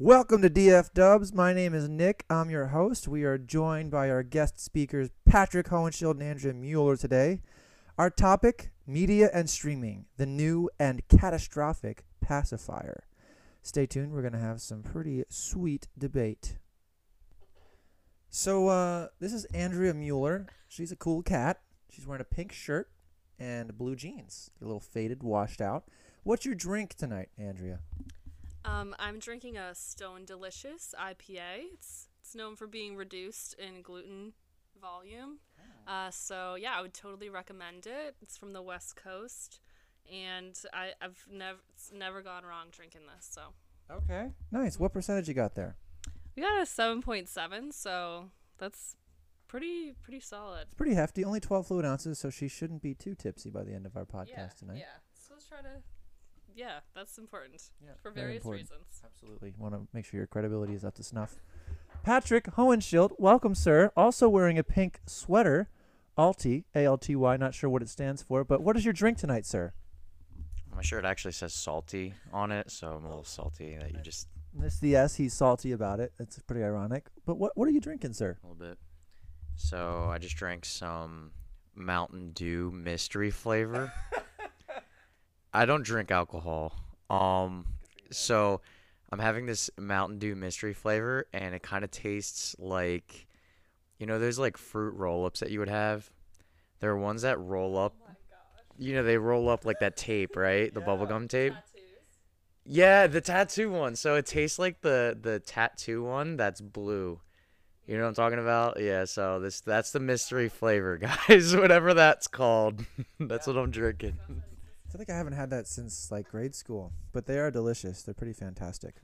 Welcome to DF Dubs. My name is Nick. I'm your host. We are joined by our guest speakers, Patrick Hohenschild and Andrea Mueller today. Our topic media and streaming, the new and catastrophic pacifier. Stay tuned. We're going to have some pretty sweet debate. So, uh, this is Andrea Mueller. She's a cool cat. She's wearing a pink shirt and blue jeans. A little faded, washed out. What's your drink tonight, Andrea? Um, I'm drinking a Stone Delicious IPA. It's it's known for being reduced in gluten volume. Uh, so yeah, I would totally recommend it. It's from the West Coast, and I, I've never it's never gone wrong drinking this. So Okay. Nice. What percentage you got there? we got a seven point seven, so that's pretty pretty solid. It's pretty hefty. Only 12 fluid ounces, so she shouldn't be too tipsy by the end of our podcast yeah, tonight. yeah. So let's try to. Yeah, that's important Yeah, for various important. reasons. Absolutely. Want to make sure your credibility is up to snuff. Patrick Hohenschild, welcome, sir. Also wearing a pink sweater. Alty, A L T Y, not sure what it stands for, but what is your drink tonight, sir? My shirt actually says salty on it, so I'm a little salty that you just Miss the S, he's salty about it. It's pretty ironic. But what what are you drinking, sir? a little bit. So I just drank some Mountain Dew mystery flavor. I don't drink alcohol. Um so I'm having this Mountain Dew mystery flavor and it kind of tastes like you know there's like fruit roll-ups that you would have. There are ones that roll up. You know they roll up like that tape, right? The bubblegum tape. Yeah, the tattoo one. So it tastes like the the tattoo one that's blue. You know what I'm talking about? Yeah, so this that's the mystery flavor, guys. Whatever that's called. that's what I'm drinking. I like I haven't had that since like grade school, but they are delicious. They're pretty fantastic.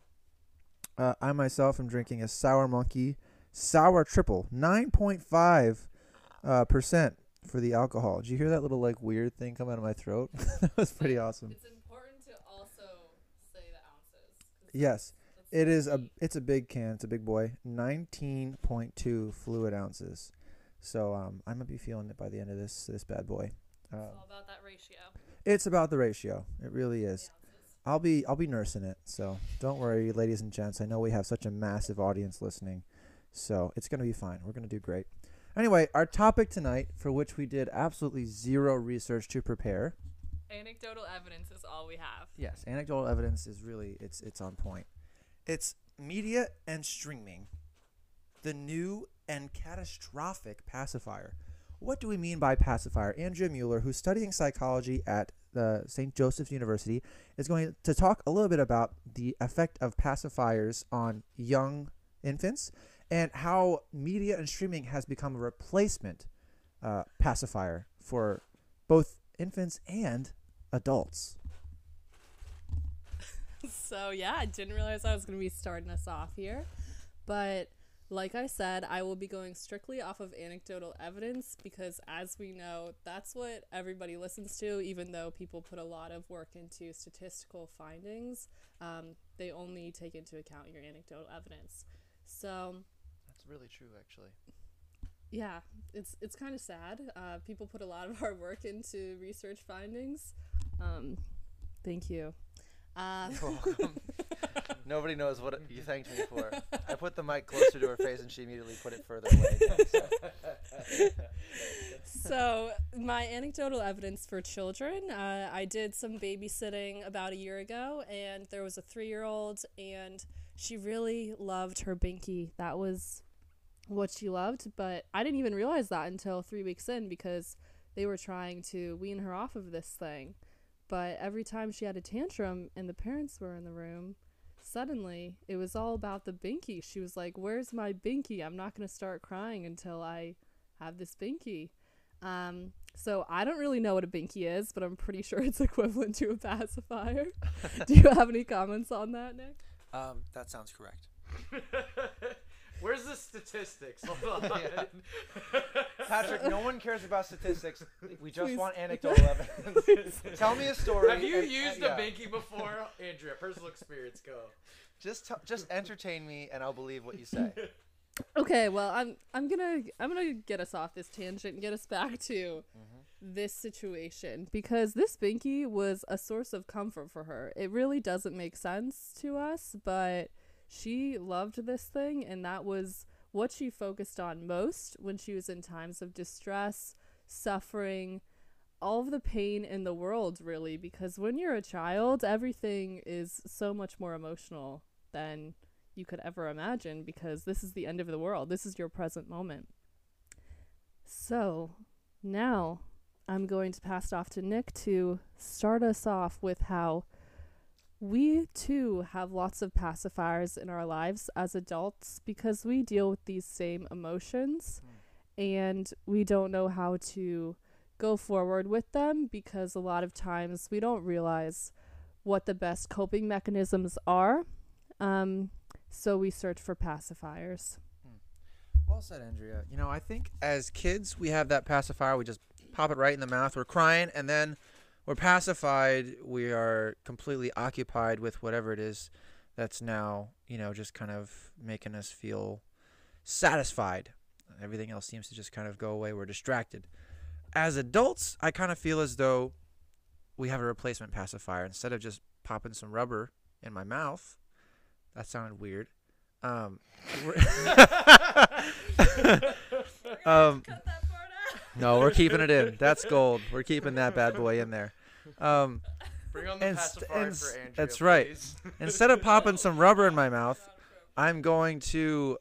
Uh, I myself am drinking a Sour Monkey Sour Triple, nine point five uh, percent for the alcohol. Did you hear that little like weird thing come out of my throat? that was pretty awesome. It's important to also say the ounces. Yes, it is a it's a big can. It's a big boy. Nineteen point two fluid ounces. So um, I'm gonna be feeling it by the end of this this bad boy. Uh, It's all about that ratio. It's about the ratio. It really is. I'll be I'll be nursing it. So don't worry, ladies and gents. I know we have such a massive audience listening, so it's gonna be fine. We're gonna do great. Anyway, our topic tonight, for which we did absolutely zero research to prepare. Anecdotal evidence is all we have. Yes, anecdotal evidence is really it's it's on point. It's media and streaming, the new and catastrophic pacifier. What do we mean by pacifier? Andrea Mueller, who's studying psychology at the St. Joseph's University, is going to talk a little bit about the effect of pacifiers on young infants and how media and streaming has become a replacement uh, pacifier for both infants and adults. So yeah, I didn't realize I was gonna be starting us off here, but like I said, I will be going strictly off of anecdotal evidence because, as we know, that's what everybody listens to. Even though people put a lot of work into statistical findings, um, they only take into account your anecdotal evidence. So That's really true, actually. yeah, it's it's kind of sad. Uh, people put a lot of hard work into research findings. Um, thank you. Uh, You're welcome. Nobody knows what you thanked me for. I put the mic closer to her face and she immediately put it further away. so my anecdotal evidence for children uh, i did some babysitting about a year ago and there was a three-year-old and she really loved her binky that was what she loved but i didn't even realize that until three weeks in because they were trying to wean her off of this thing but every time she had a tantrum and the parents were in the room suddenly it was all about the binky she was like where's my binky i'm not going to start crying until i have this binky um, so I don't really know what a binky is, but I'm pretty sure it's equivalent to a pacifier. Do you have any comments on that, Nick? Um, that sounds correct. Where's the statistics? Hold on. Patrick, no one cares about statistics. We just Please. want anecdotal evidence. Tell me a story. Have you and- used uh, a yeah. binky before, Andrea? Personal experience, go. Just, t- just entertain me, and I'll believe what you say. Okay, well, I'm I'm gonna I'm gonna get us off this tangent and get us back to this situation because this binky was a source of comfort for her. It really doesn't make sense to us, but she loved this thing, and that was what she focused on most when she was in times of distress, suffering, all of the pain in the world, really. Because when you're a child, everything is so much more emotional than you could ever imagine because this is the end of the world. This is your present moment. So now I'm going to pass it off to Nick to start us off with how we too have lots of pacifiers in our lives as adults because we deal with these same emotions and we don't know how to go forward with them because a lot of times we don't realize what the best coping mechanisms are. Um, so we search for pacifiers. Well said, Andrea. You know, I think as kids, we have that pacifier. We just pop it right in the mouth. We're crying, and then we're pacified. We are completely occupied with whatever it is that's now, you know, just kind of making us feel satisfied. Everything else seems to just kind of go away. We're distracted. As adults, I kind of feel as though we have a replacement pacifier. Instead of just popping some rubber in my mouth, that sounded weird. Um, um, no, we're keeping it in. That's gold. We're keeping that bad boy in there. Um, Bring on the And pacifier and for Andrea, that's right. instead of popping some rubber in my mouth, I'm going to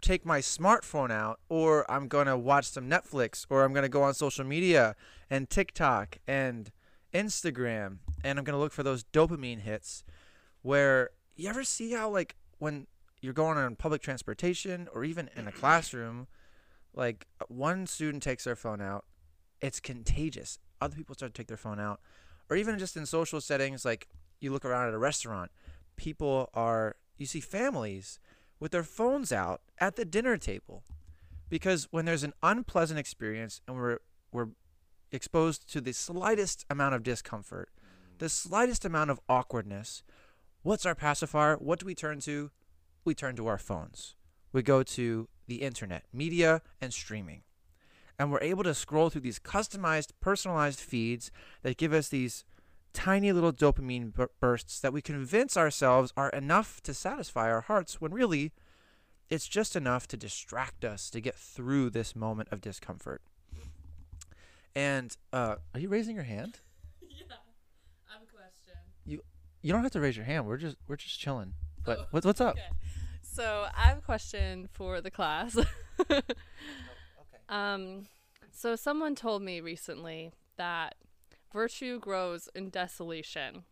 take my smartphone out, or I'm going to watch some Netflix, or I'm going to go on social media and TikTok and Instagram, and I'm going to look for those dopamine hits. Where you ever see how, like, when you're going on public transportation or even in a classroom, like one student takes their phone out, it's contagious. Other people start to take their phone out, or even just in social settings, like you look around at a restaurant, people are you see families with their phones out at the dinner table, because when there's an unpleasant experience and we're we're exposed to the slightest amount of discomfort, mm. the slightest amount of awkwardness, what's our pacifier? What do we turn to? We turn to our phones. We go to the internet, media, and streaming. And we're able to scroll through these customized, personalized feeds that give us these tiny little dopamine bur- bursts that we convince ourselves are enough to satisfy our hearts when really it's just enough to distract us to get through this moment of discomfort. And uh, are you raising your hand? yeah, I have a question. You you don't have to raise your hand. We're just we're just chilling. But what's what's up? Okay. So I have a question for the class. Um, so someone told me recently that virtue grows in desolation.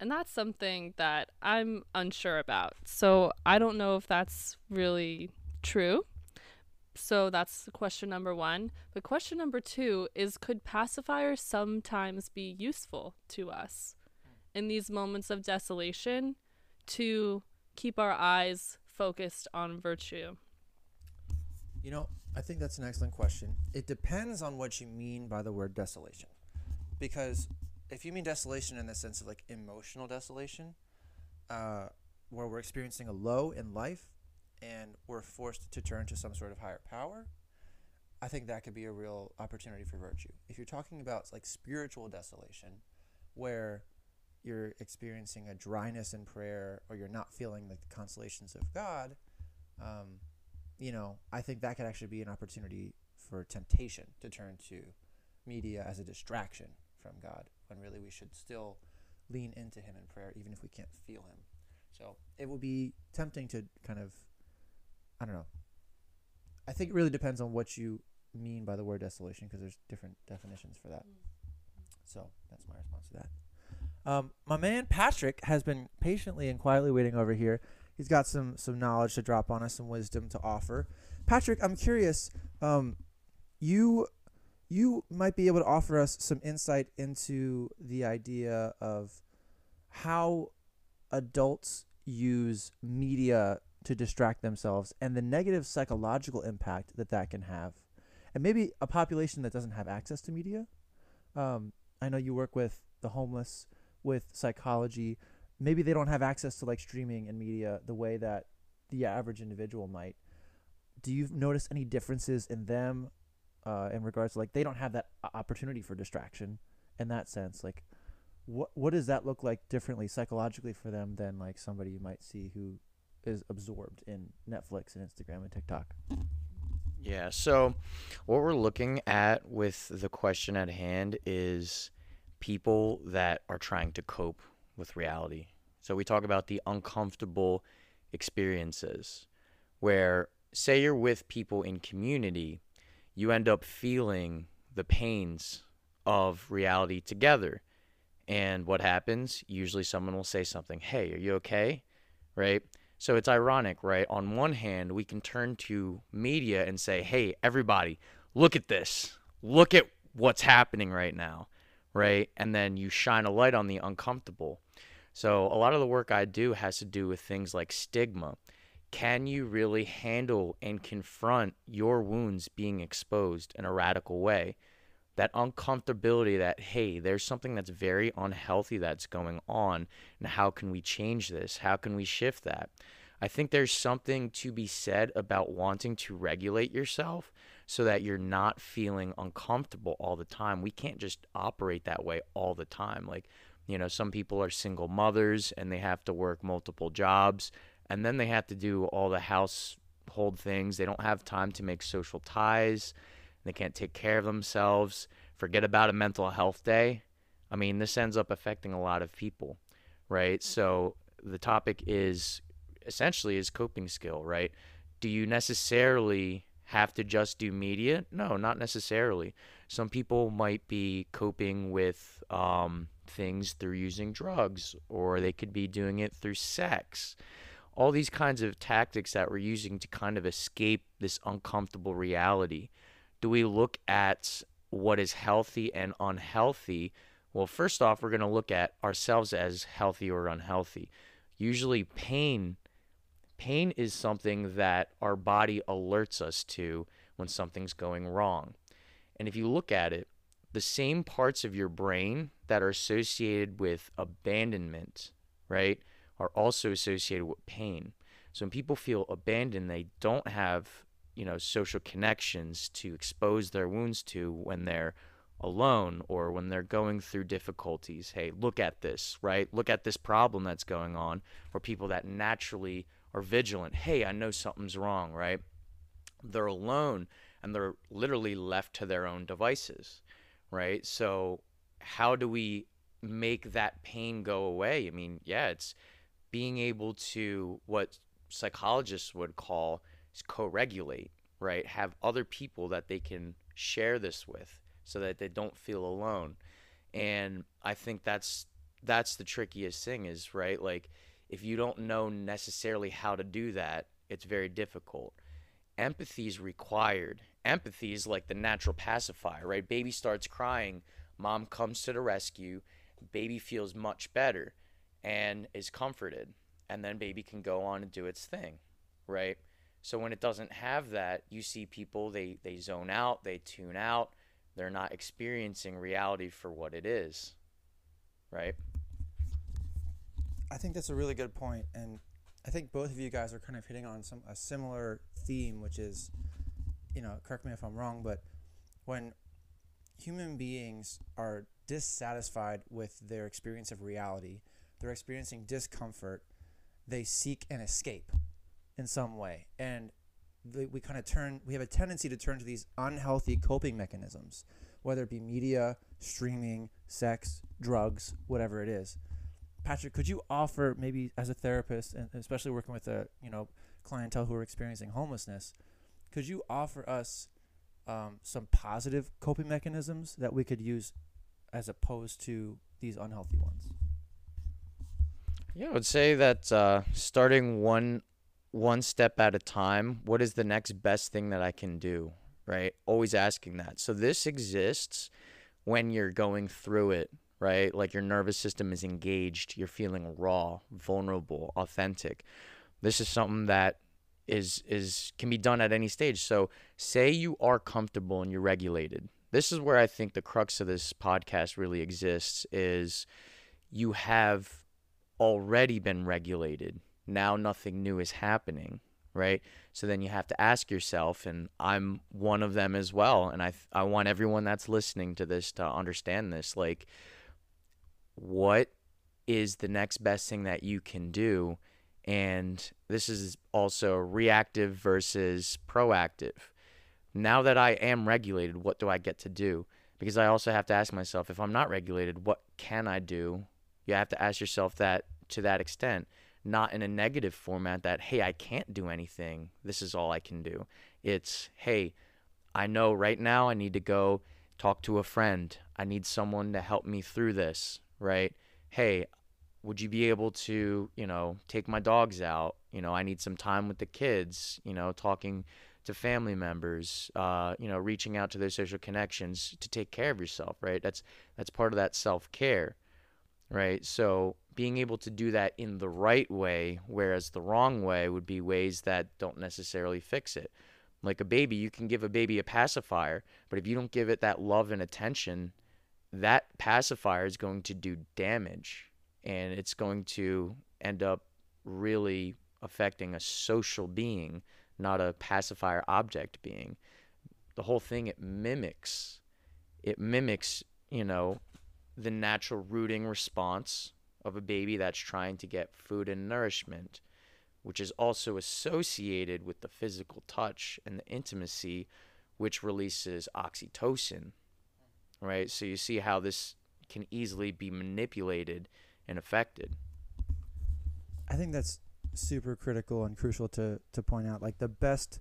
And that's something that I'm unsure about. So I don't know if that's really true. So that's question number one. But question number two is could pacifiers sometimes be useful to us in these moments of desolation to keep our eyes focused on virtue? You know, I think that's an excellent question. It depends on what you mean by the word desolation. Because if you mean desolation in the sense of like emotional desolation, uh, where we're experiencing a low in life and we're forced to turn to some sort of higher power, I think that could be a real opportunity for virtue. If you're talking about like spiritual desolation, where you're experiencing a dryness in prayer or you're not feeling like the consolations of God, um, you know, I think that could actually be an opportunity for temptation to turn to media as a distraction from God when really we should still lean into Him in prayer, even if we can't feel Him. So it will be tempting to kind of, I don't know. I think it really depends on what you mean by the word desolation because there's different definitions for that. So that's my response to that. Um, my man Patrick has been patiently and quietly waiting over here. He's got some some knowledge to drop on us, some wisdom to offer. Patrick, I'm curious. Um, you you might be able to offer us some insight into the idea of how adults use media to distract themselves and the negative psychological impact that that can have, and maybe a population that doesn't have access to media. Um, I know you work with the homeless, with psychology. Maybe they don't have access to like streaming and media the way that the average individual might. Do you notice any differences in them uh, in regards to like they don't have that opportunity for distraction in that sense? Like, what what does that look like differently psychologically for them than like somebody you might see who is absorbed in Netflix and Instagram and TikTok. Yeah. So, what we're looking at with the question at hand is people that are trying to cope with reality. So, we talk about the uncomfortable experiences where, say, you're with people in community, you end up feeling the pains of reality together. And what happens? Usually, someone will say something, Hey, are you okay? Right? So it's ironic, right? On one hand, we can turn to media and say, hey, everybody, look at this. Look at what's happening right now, right? And then you shine a light on the uncomfortable. So a lot of the work I do has to do with things like stigma. Can you really handle and confront your wounds being exposed in a radical way? That uncomfortability that, hey, there's something that's very unhealthy that's going on, and how can we change this? How can we shift that? I think there's something to be said about wanting to regulate yourself so that you're not feeling uncomfortable all the time. We can't just operate that way all the time. Like, you know, some people are single mothers and they have to work multiple jobs and then they have to do all the household things. They don't have time to make social ties. They can't take care of themselves. Forget about a mental health day. I mean, this ends up affecting a lot of people, right? So the topic is essentially is coping skill, right? Do you necessarily have to just do media? No, not necessarily. Some people might be coping with um, things through using drugs, or they could be doing it through sex. All these kinds of tactics that we're using to kind of escape this uncomfortable reality. Do we look at what is healthy and unhealthy? Well, first off, we're going to look at ourselves as healthy or unhealthy. Usually, pain Pain is something that our body alerts us to when something's going wrong. And if you look at it, the same parts of your brain that are associated with abandonment, right, are also associated with pain. So when people feel abandoned, they don't have, you know, social connections to expose their wounds to when they're alone or when they're going through difficulties. Hey, look at this, right? Look at this problem that's going on. For people that naturally are vigilant. Hey, I know something's wrong, right? They're alone and they're literally left to their own devices, right? So, how do we make that pain go away? I mean, yeah, it's being able to what psychologists would call co-regulate, right? Have other people that they can share this with so that they don't feel alone. And I think that's that's the trickiest thing is, right? Like if you don't know necessarily how to do that, it's very difficult. Empathy is required. Empathy is like the natural pacifier, right? Baby starts crying, mom comes to the rescue, baby feels much better and is comforted, and then baby can go on and do its thing, right? So when it doesn't have that, you see people they they zone out, they tune out, they're not experiencing reality for what it is, right? I think that's a really good point, and I think both of you guys are kind of hitting on some a similar theme, which is, you know, correct me if I'm wrong, but when human beings are dissatisfied with their experience of reality, they're experiencing discomfort, they seek an escape in some way, and we kind of turn. We have a tendency to turn to these unhealthy coping mechanisms, whether it be media, streaming, sex, drugs, whatever it is Patrick, could you offer maybe as a therapist, and especially working with a you know clientele who are experiencing homelessness, could you offer us um, some positive coping mechanisms that we could use as opposed to these unhealthy ones? Yeah, I would say that uh, starting one one step at a time. What is the next best thing that I can do? Right, always asking that. So this exists when you're going through it right? Like your nervous system is engaged, you're feeling raw, vulnerable, authentic. This is something that is is can be done at any stage. So say you are comfortable and you're regulated. This is where I think the crux of this podcast really exists is you have already been regulated. Now nothing new is happening, right? So then you have to ask yourself, and I'm one of them as well. And I, I want everyone that's listening to this to understand this. Like, what is the next best thing that you can do And this is also reactive versus proactive. Now that I am regulated, what do I get to do? Because I also have to ask myself if I'm not regulated, what can I do? You have to ask yourself that to that extent, not in a negative format that, hey, I can't do anything. This is all I can do. It's, hey, I know right now I need to go talk to a friend. I need someone to help me through this, right? Hey, would you be able to, you know, take my dogs out? You know, I need some time with the kids, you know, talking to family members, uh, you know, reaching out to their social connections to take care of yourself, right? That's that's part of that self-care, right? So being able to do that in the right way, whereas the wrong way would be ways that don't necessarily fix it. Like a baby, you can give a baby a pacifier, but if you don't give it that love and attention, that pacifier is going to do damage and it's going to end up really affecting a social being, not a pacifier object being. The whole thing it mimics it mimics, you know, the natural rooting response of a baby that's trying to get food and nourishment which is also associated with the physical touch and the intimacy, which releases oxytocin. Right? So you see how this can easily be manipulated and affected. I think that's super critical and crucial to, to point out. Like the best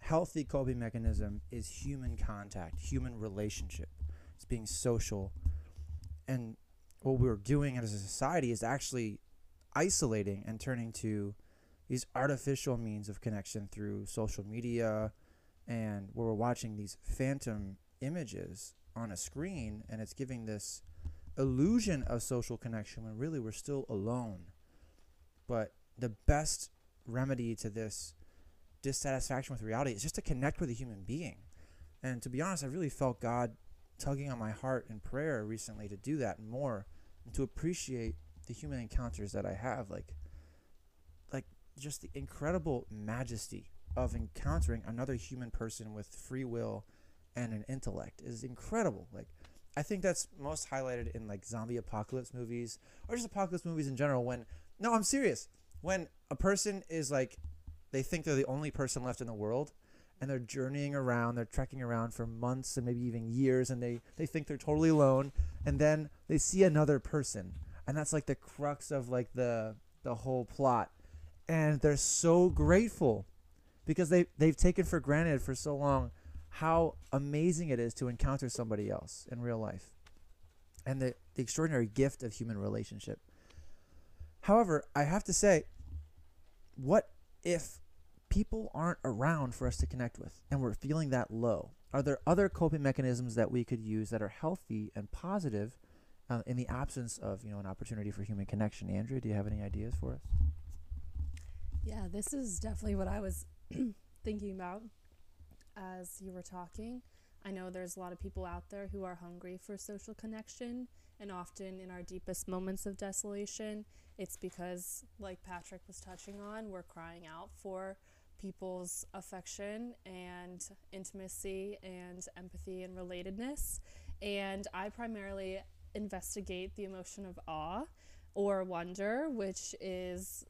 healthy coping mechanism is human contact, human relationship. It's being social. And what we're doing as a society is actually isolating and turning to these artificial means of connection through social media and where we're watching these phantom images on a screen and it's giving this illusion of social connection when really we're still alone. But the best remedy to this dissatisfaction with reality is just to connect with a human being. And to be honest, I really felt God tugging on my heart in prayer recently to do that more and to appreciate the human encounters that I have. Like like just the incredible majesty of encountering another human person with free will and an intellect is incredible. Like I think that's most highlighted in like zombie apocalypse movies or just apocalypse movies in general when no, I'm serious. When a person is like they think they're the only person left in the world and they're journeying around, they're trekking around for months and maybe even years and they they think they're totally alone and then they see another person. And that's like the crux of like the the whole plot and they're so grateful because they they've taken for granted for so long how amazing it is to encounter somebody else in real life and the, the extraordinary gift of human relationship. However, I have to say, what if people aren't around for us to connect with and we're feeling that low? Are there other coping mechanisms that we could use that are healthy and positive uh, in the absence of you know an opportunity for human connection? Andrea, do you have any ideas for us? Yeah, this is definitely what I was thinking about as you were talking. I know there's a lot of people out there who are hungry for social connection, and often in our deepest moments of desolation, it's because, like Patrick was touching on, we're crying out for people's affection and intimacy and empathy and relatedness. And I primarily investigate the emotion of awe or wonder, which is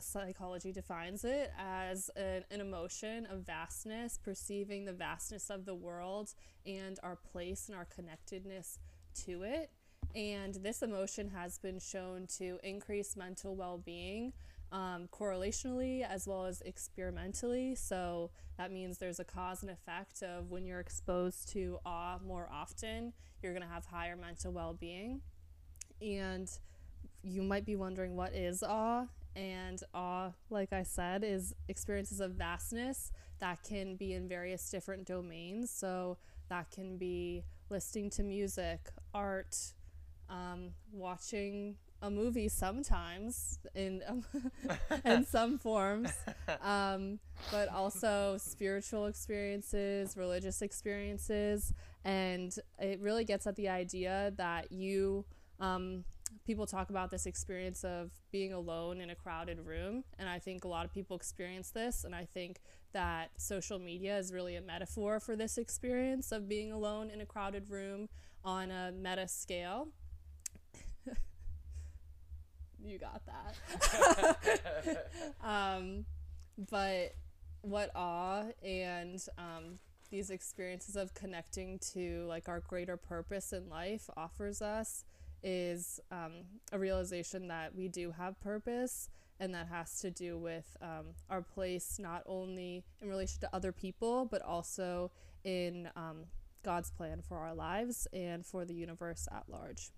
psychology defines it as an, an, emotion of vastness, perceiving the vastness of the world and our place and our connectedness to it. And this emotion has been shown to increase mental well being um, correlationally as well as experimentally. So that means there's a cause and effect of when you're exposed to awe more often, you're going to have higher mental well being. And you might be wondering what is awe and awe, like I said, is experiences of vastness that can be in various different domains. So that can be listening to music, art, um, watching a movie sometimes in um, in some forms, um, but also spiritual experiences, religious experiences, and it really gets at the idea that you um, people talk about this experience of being alone in a crowded room and i think a lot of people experience this and i think that social media is really a metaphor for this experience of being alone in a crowded room on a meta scale you got that. um, but what awe and um, these experiences of connecting to like our greater purpose in life offers us is um, a realization that we do have purpose and that has to do with um, our place not only in relation to other people but also in um, god's plan for our lives and for the universe at large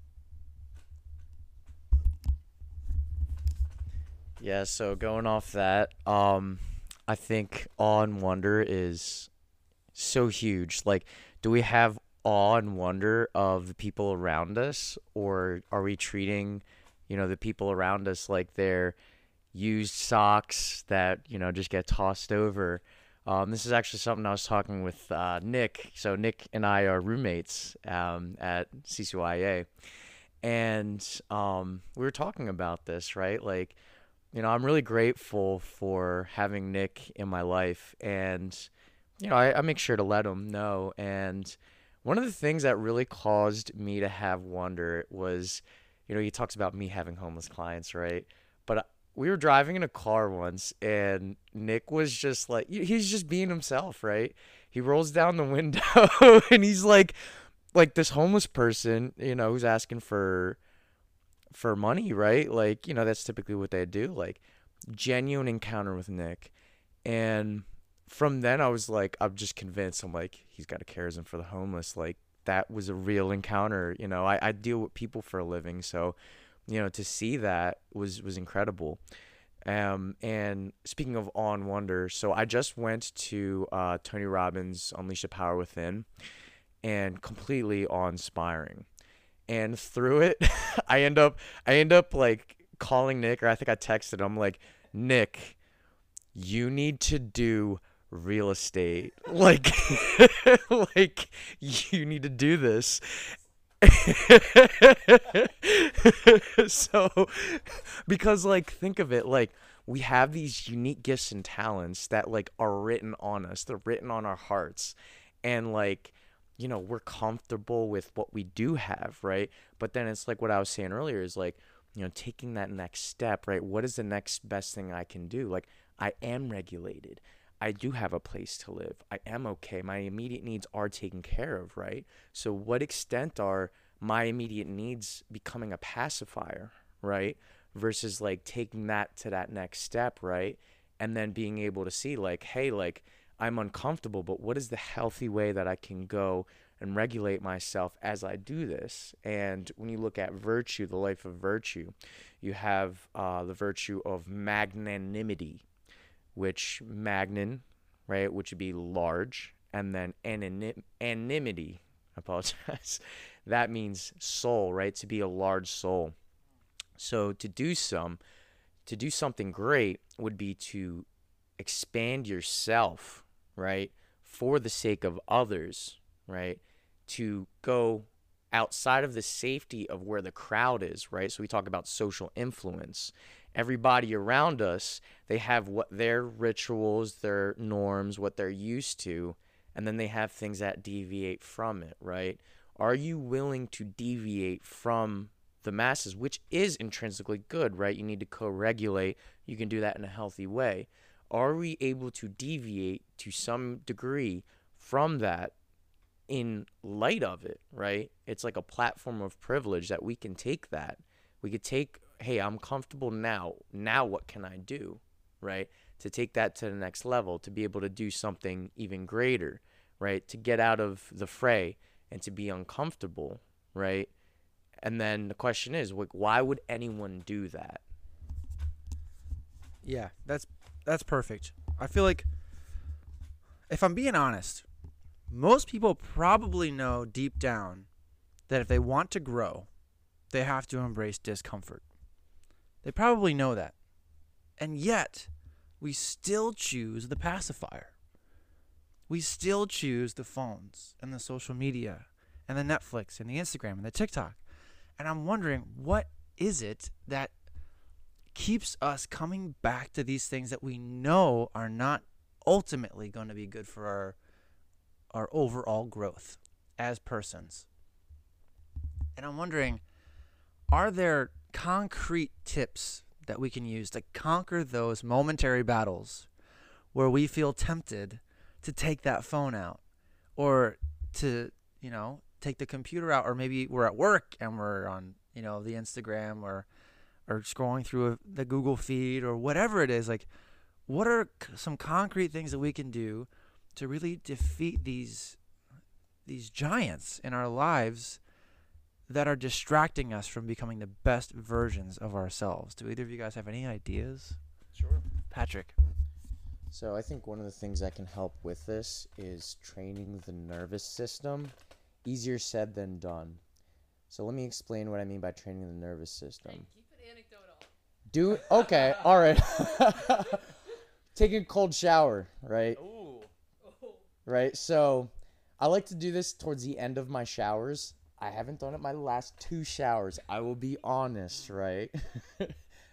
Yeah, so going off that, um, I think awe and wonder is so huge. Like, do we have awe and wonder of the people around us, or are we treating, you know, the people around us like they're used socks that, you know, just get tossed over? Um, this is actually something I was talking with uh, Nick. So, Nick and I are roommates um, at CCYA. And um, we were talking about this, right? Like, you know, I'm really grateful for having Nick in my life, and you know, I, I make sure to let him know. And one of the things that really caused me to have wonder was, you know, he talks about me having homeless clients, right? But uh, we were driving in a car once, and Nick was just like, he's just being himself, right? He rolls down the window, and he's like, like this homeless person, you know, who's asking for for money, right? Like, you know, that's typically what they do. Like, genuine encounter with Nick. And from then, I was like, I'm just convinced. I'm like, he's got a charism for the homeless. Like, that was a real encounter. You know, I, I deal with people for a living. So, you know, to see that was, was incredible. Um, and speaking of awe and wonder, so I just went to uh, Tony Robbins' Unleash the Power Within and completely awe-inspiring and through it i end up i end up like calling nick or i think i texted him like nick you need to do real estate. Like like you need to do this. So because like think of it like we have these unique gifts and talents that like are written on us. They're written on our hearts. And like you know we're comfortable with what we do have right? But then it's like what i was saying earlier is like you know taking that next step right? What is the next best thing i can do? Like i am regulated i do have a place to live. I am okay. My immediate needs are taken care of right? So what extent are my immediate needs becoming a pacifier right? Versus like taking that to that next step right? And then being able to see like hey like I'm uncomfortable, but what is the healthy way that I can go and regulate myself as I do this? And when you look at virtue, the life of virtue, you have uh, the virtue of magnanimity, which magnan, right, which would be large, and then anonym, anonymity. I apologize. that means soul, right? To be a large soul. So to do some, to do something great would be to expand yourself right, for the sake of others, right, to go outside of the safety of where the crowd is, right? So we talk about social influence. Everybody around us, they have what their rituals, their norms, what they're used to, and then they have things that deviate from it, right? Are you willing to deviate from the masses, which is intrinsically good, right? You need to co regulate. You can do that in a healthy way are we able to deviate to some degree from that in light of it, right? It's like a platform of privilege that we can take that. We could take, hey, I'm comfortable now. Now what can I do, right? To take that to the next level, to be able to do something even greater, right? To get out of the fray and to be uncomfortable, right? And then the question is, like, why would anyone do that? Yeah, that's that's perfect. I feel like if I'm being honest, most people probably know deep down that if they want to grow, they have to embrace discomfort. They probably know that. And yet, we still choose the pacifier. We still choose the phones and the social media and the Netflix and the Instagram and the TikTok. And I'm wondering, what is it that keeps us coming back to these things that we know are not ultimately going to be good for our our overall growth as persons. And I'm wondering are there concrete tips that we can use to conquer those momentary battles where we feel tempted to take that phone out or to, you know, take the computer out or maybe we're at work and we're on, you know, the Instagram or or scrolling through the Google feed or whatever it is like what are some concrete things that we can do to really defeat these these giants in our lives that are distracting us from becoming the best versions of ourselves. Do either of you guys have any ideas? Sure. Patrick. So I think one of the things that can help with this is training the nervous system. Easier said than done. So let me explain what I mean by training the nervous system. keep it anecdotal. Do okay, all right. Take a cold shower, right? Ooh. Right? So I like to do this towards the end of my showers. I haven't done it my last two showers. I will be honest, right?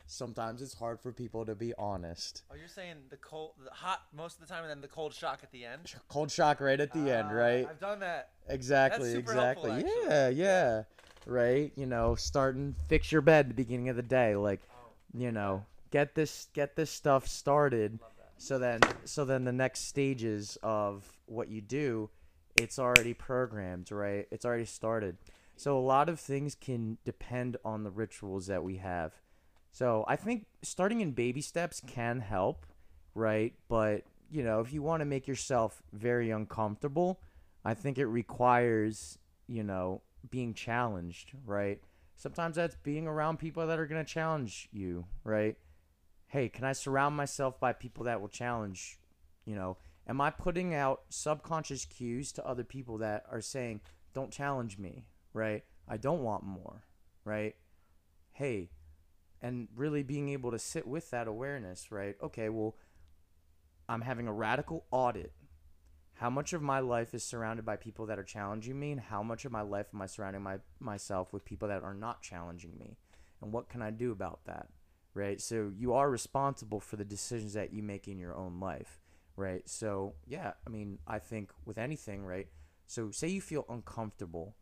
Sometimes it's hard for people to be honest. Oh, you're saying the cold, the hot most of the time, and then the cold shock at the end. Cold shock right at the end, Ah, right? I've done that. Exactly, helpful, exactly. actually. Yeah, yeah. Right? You know, starting fix your bed at the beginning of the day. Like, you know, get this get this stuff started so then so then the next stages of what you do, it's already programmed, right? It's already started. So a lot of things can depend on the rituals that we have. So I think starting in baby steps can help, right? But, you know, if you want to make yourself very uncomfortable, I think it requires, you know, being challenged, right? Sometimes that's being around people that are going to challenge you, right? Hey, can I surround myself by people that will challenge, you know? Am I putting out subconscious cues to other people that are saying, don't challenge me, right? I don't want more, right? Hey, and really being able to sit with that awareness, right? Okay, well, I'm having a radical audit how much of my life is surrounded by people that are challenging me and how much of my life am i surrounding my, myself with people that are not challenging me and what can i do about that right so you are responsible for the decisions that you make in your own life right so yeah i mean i think with anything right so say you feel uncomfortable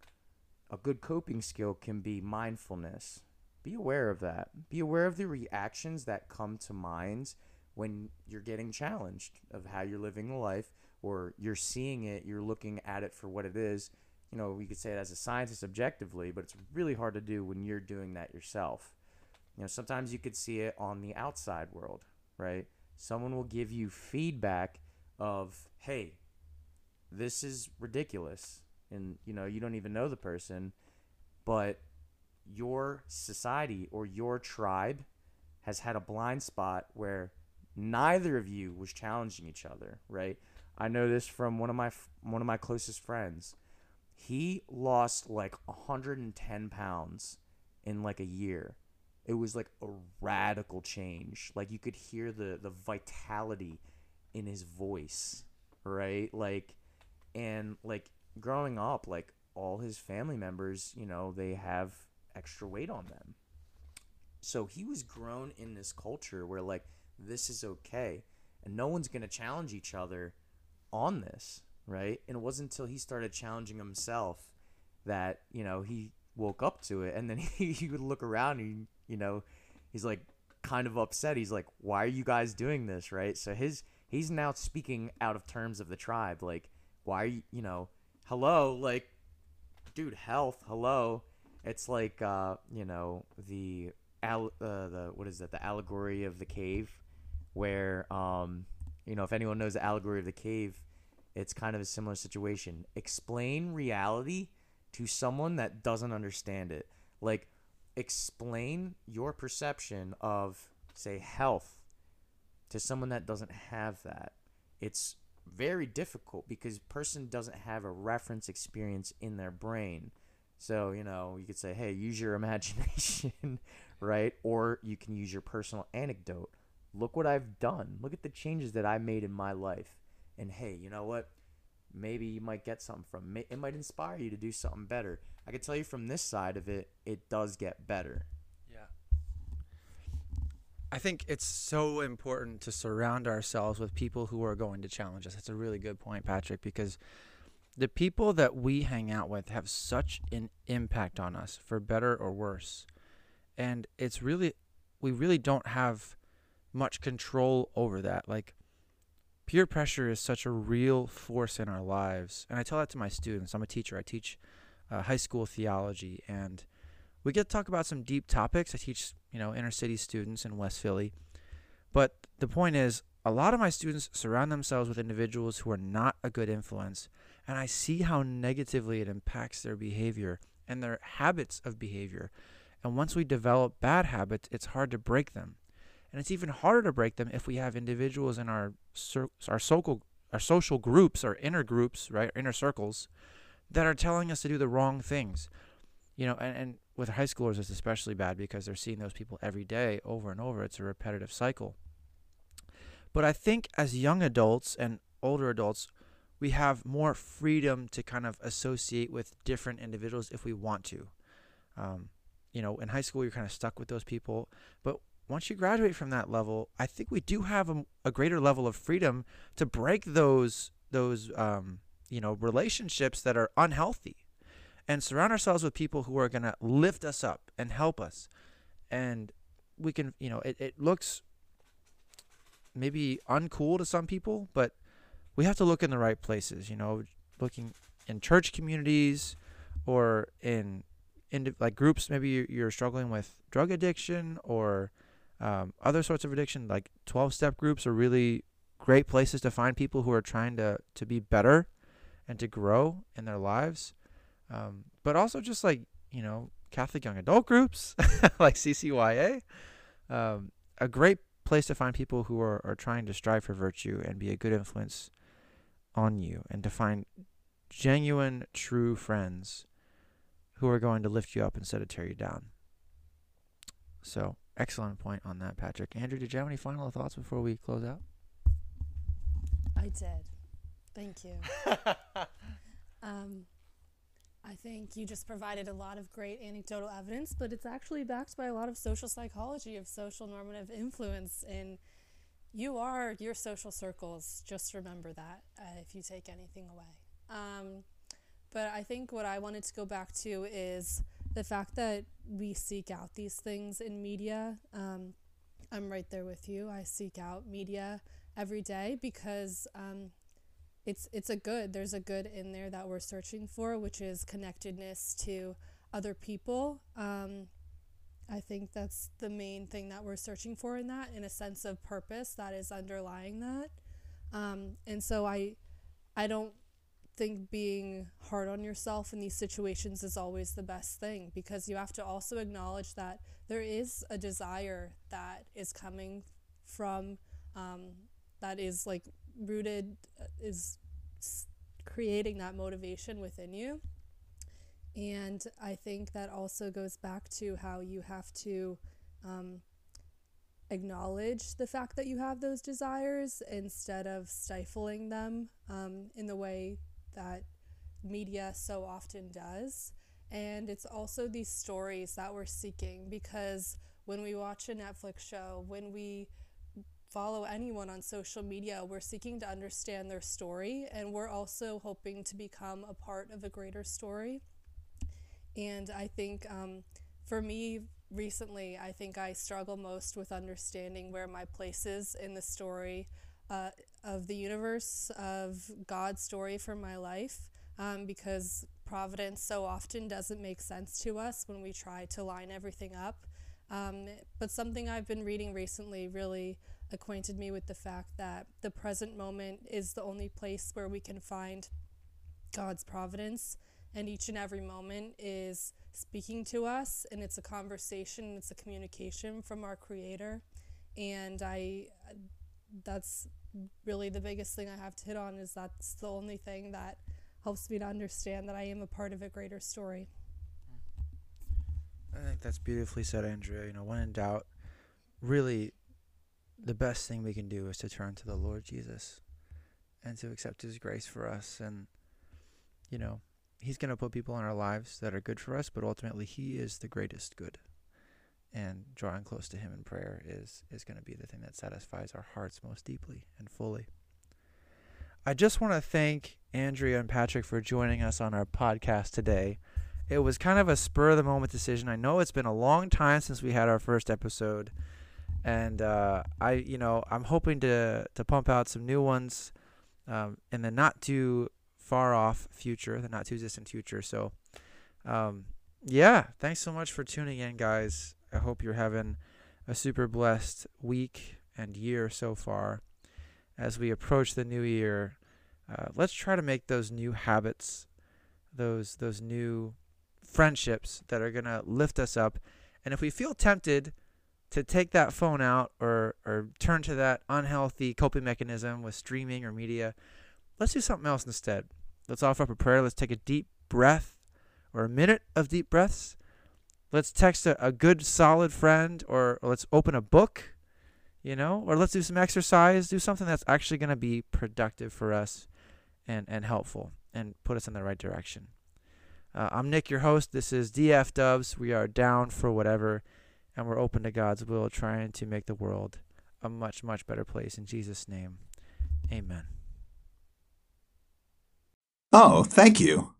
a good coping skill can be mindfulness be aware of that be aware of the reactions that come to minds when you're getting challenged of how you're living the life or you're seeing it, you're looking at it for what it is. You know, we could say it as a scientist objectively, but it's really hard to do when you're doing that yourself. You know, sometimes you could see it on the outside world, right? Someone will give you feedback of, hey, this is ridiculous. And, you know, you don't even know the person, but your society or your tribe has had a blind spot where neither of you was challenging each other, right? I know this from one of my one of my closest friends. He lost like 110 pounds in like a year. It was like a radical change. Like you could hear the the vitality in his voice, right? Like and like growing up, like all his family members, you know, they have extra weight on them. So he was grown in this culture where like this is okay and no one's going to challenge each other on this, right? And it wasn't until he started challenging himself that, you know, he woke up to it and then he, he would look around and, you know, he's like kind of upset. He's like, "Why are you guys doing this?" right? So his he's now speaking out of terms of the tribe like, "Why are you, you know, hello, like dude, health, hello." It's like uh, you know, the al- uh, the what is that? The allegory of the cave where um you know, if anyone knows the allegory of the cave, it's kind of a similar situation. Explain reality to someone that doesn't understand it. Like, explain your perception of, say, health to someone that doesn't have that. It's very difficult because person doesn't have a reference experience in their brain. So, you know, you could say, hey, use your imagination, right? Or you can use your personal anecdote look what I've done. Look at the changes that I made in my life. And hey, you know what? Maybe you might get something from it. It might inspire you to do something better. I can tell you from this side of it, it does get better. Yeah. I think it's so important to surround ourselves with people who are going to challenge us. That's a really good point, Patrick, because the people that we hang out with have such an impact on us, for better or worse. and it's really we really don't have much control over that. Like peer pressure is such a real force in our lives, and I tell that to my students. I'm a teacher. I teach uh, high school theology, and we get to talk about some deep topics. I teach, you know, inner city students in West Philly. But the point is, a lot of my students surround themselves with individuals who are not a good influence, and I see how negatively it impacts their behavior and their habits of behavior. And once we develop bad habits, it's hard to break them. And it's even harder to break them if we have individuals in our our social our social groups, our inner groups, right, our inner circles, that are telling us to do the wrong things. You know, and, and with high schoolers, it's especially bad because they're seeing those people every day over and over. It's a repetitive cycle. But I think as young adults and older adults, we have more freedom to kind of associate with different individuals if we want to. Um, you know, in high school, you're kind of stuck with those people. But once you graduate from that level, I think we do have a, a greater level of freedom to break those those um, you know relationships that are unhealthy and surround ourselves with people who are going to lift us up and help us. And we can you know it, it looks maybe uncool to some people but we have to look in the right places you know looking in church communities or in in like groups maybe you're, you're struggling with drug addiction or um, other sorts of addiction like 12 step groups are really great places to find people who are trying to to be better and to grow in their lives. Um, but also just like you know catholic young adult groups like ccya um, a great place to find people who are, are trying to strive for virtue and be a good influence on you and to find genuine true friends who are going to lift you up instead of tear you down. So excellent point on that patrick Andrea did you have any final thoughts before we close out I did. Thank you. um, I think you just provided a lot of great anecdotal evidence, but it's actually backed by a lot of social psychology of social normative influence. And you are your social circles. Just remember that uh, if you take anything away. Um, but I think what I wanted to go back to is the fact that we seek out these things in media. Um, I'm right there with you. I seek out media every day because um, it's it's a good. There's a good in there that we're searching for, which is connectedness to other people. Um, I think that's the main thing that we're searching for in that, in a sense of purpose that is underlying that. Um, and so I, I don't think being hard on yourself in these situations is always the best thing because you have to also acknowledge that there is a desire that is coming from um, that is like rooted uh, is creating that motivation within you. And i think that also goes back to how you have to um, acknowledge the fact that you have those desires instead of stifling them um, in the way that media so often does. And it's also these stories that we're seeking because when we watch a Netflix show, when we follow anyone on social media, we're seeking to understand their story and we're also hoping to become a part of a greater story. And I think um, for me, recently, I think I struggle most with understanding where my place is in the story uh, of the universe, of God's story for my life, um, because providence so often doesn't make sense to us when we try to line everything up. Um, but something I've been reading recently really acquainted me with the fact that the present moment is the only place where we can find God's providence, and each and every moment is speaking to us, and it's a conversation, it's a communication from our Creator. And I, that's really the biggest thing I have to hit on is that's the only thing that helps me to understand that I am a part of a greater story. I think that's beautifully said, Andrea. You know, when in doubt, really, the best thing we can do is to turn to the Lord Jesus and to accept His grace for us. And, you know, He's going to put people in our lives that are good for us, but ultimately, He is the greatest good. And drawing close to Him in prayer is, is going to be the thing that satisfies our hearts most deeply and fully. I just want to thank Andrea and Patrick for joining us on our podcast today It was kind of a spur of the moment decision. I know it's been a long time since we had our first episode, and uh, I, you know, I'm hoping to to pump out some new ones um, in the not too far off future, the not too distant future. So, um, yeah, thanks so much for tuning in, guys. I hope you're having a super blessed week and year so far. As we approach the new year, uh, let's try to make those new habits, those those new friendships that are gonna lift us up. And if we feel tempted to take that phone out or or turn to that unhealthy coping mechanism with streaming or media, let's do something else instead. Let's offer up a prayer. Let's take a deep breath or a minute of deep breaths. Let's text a, a good solid friend or, or let's open a book, you know, or let's do some exercise, do something that's actually going to be productive for us and, and helpful and put us in the right direction. Uh, I'm Nick, your host. This is DF Dubs. We are down for whatever, and we're open to God's will, trying to make the world a much, much better place. In Jesus' name, amen. Oh, thank you.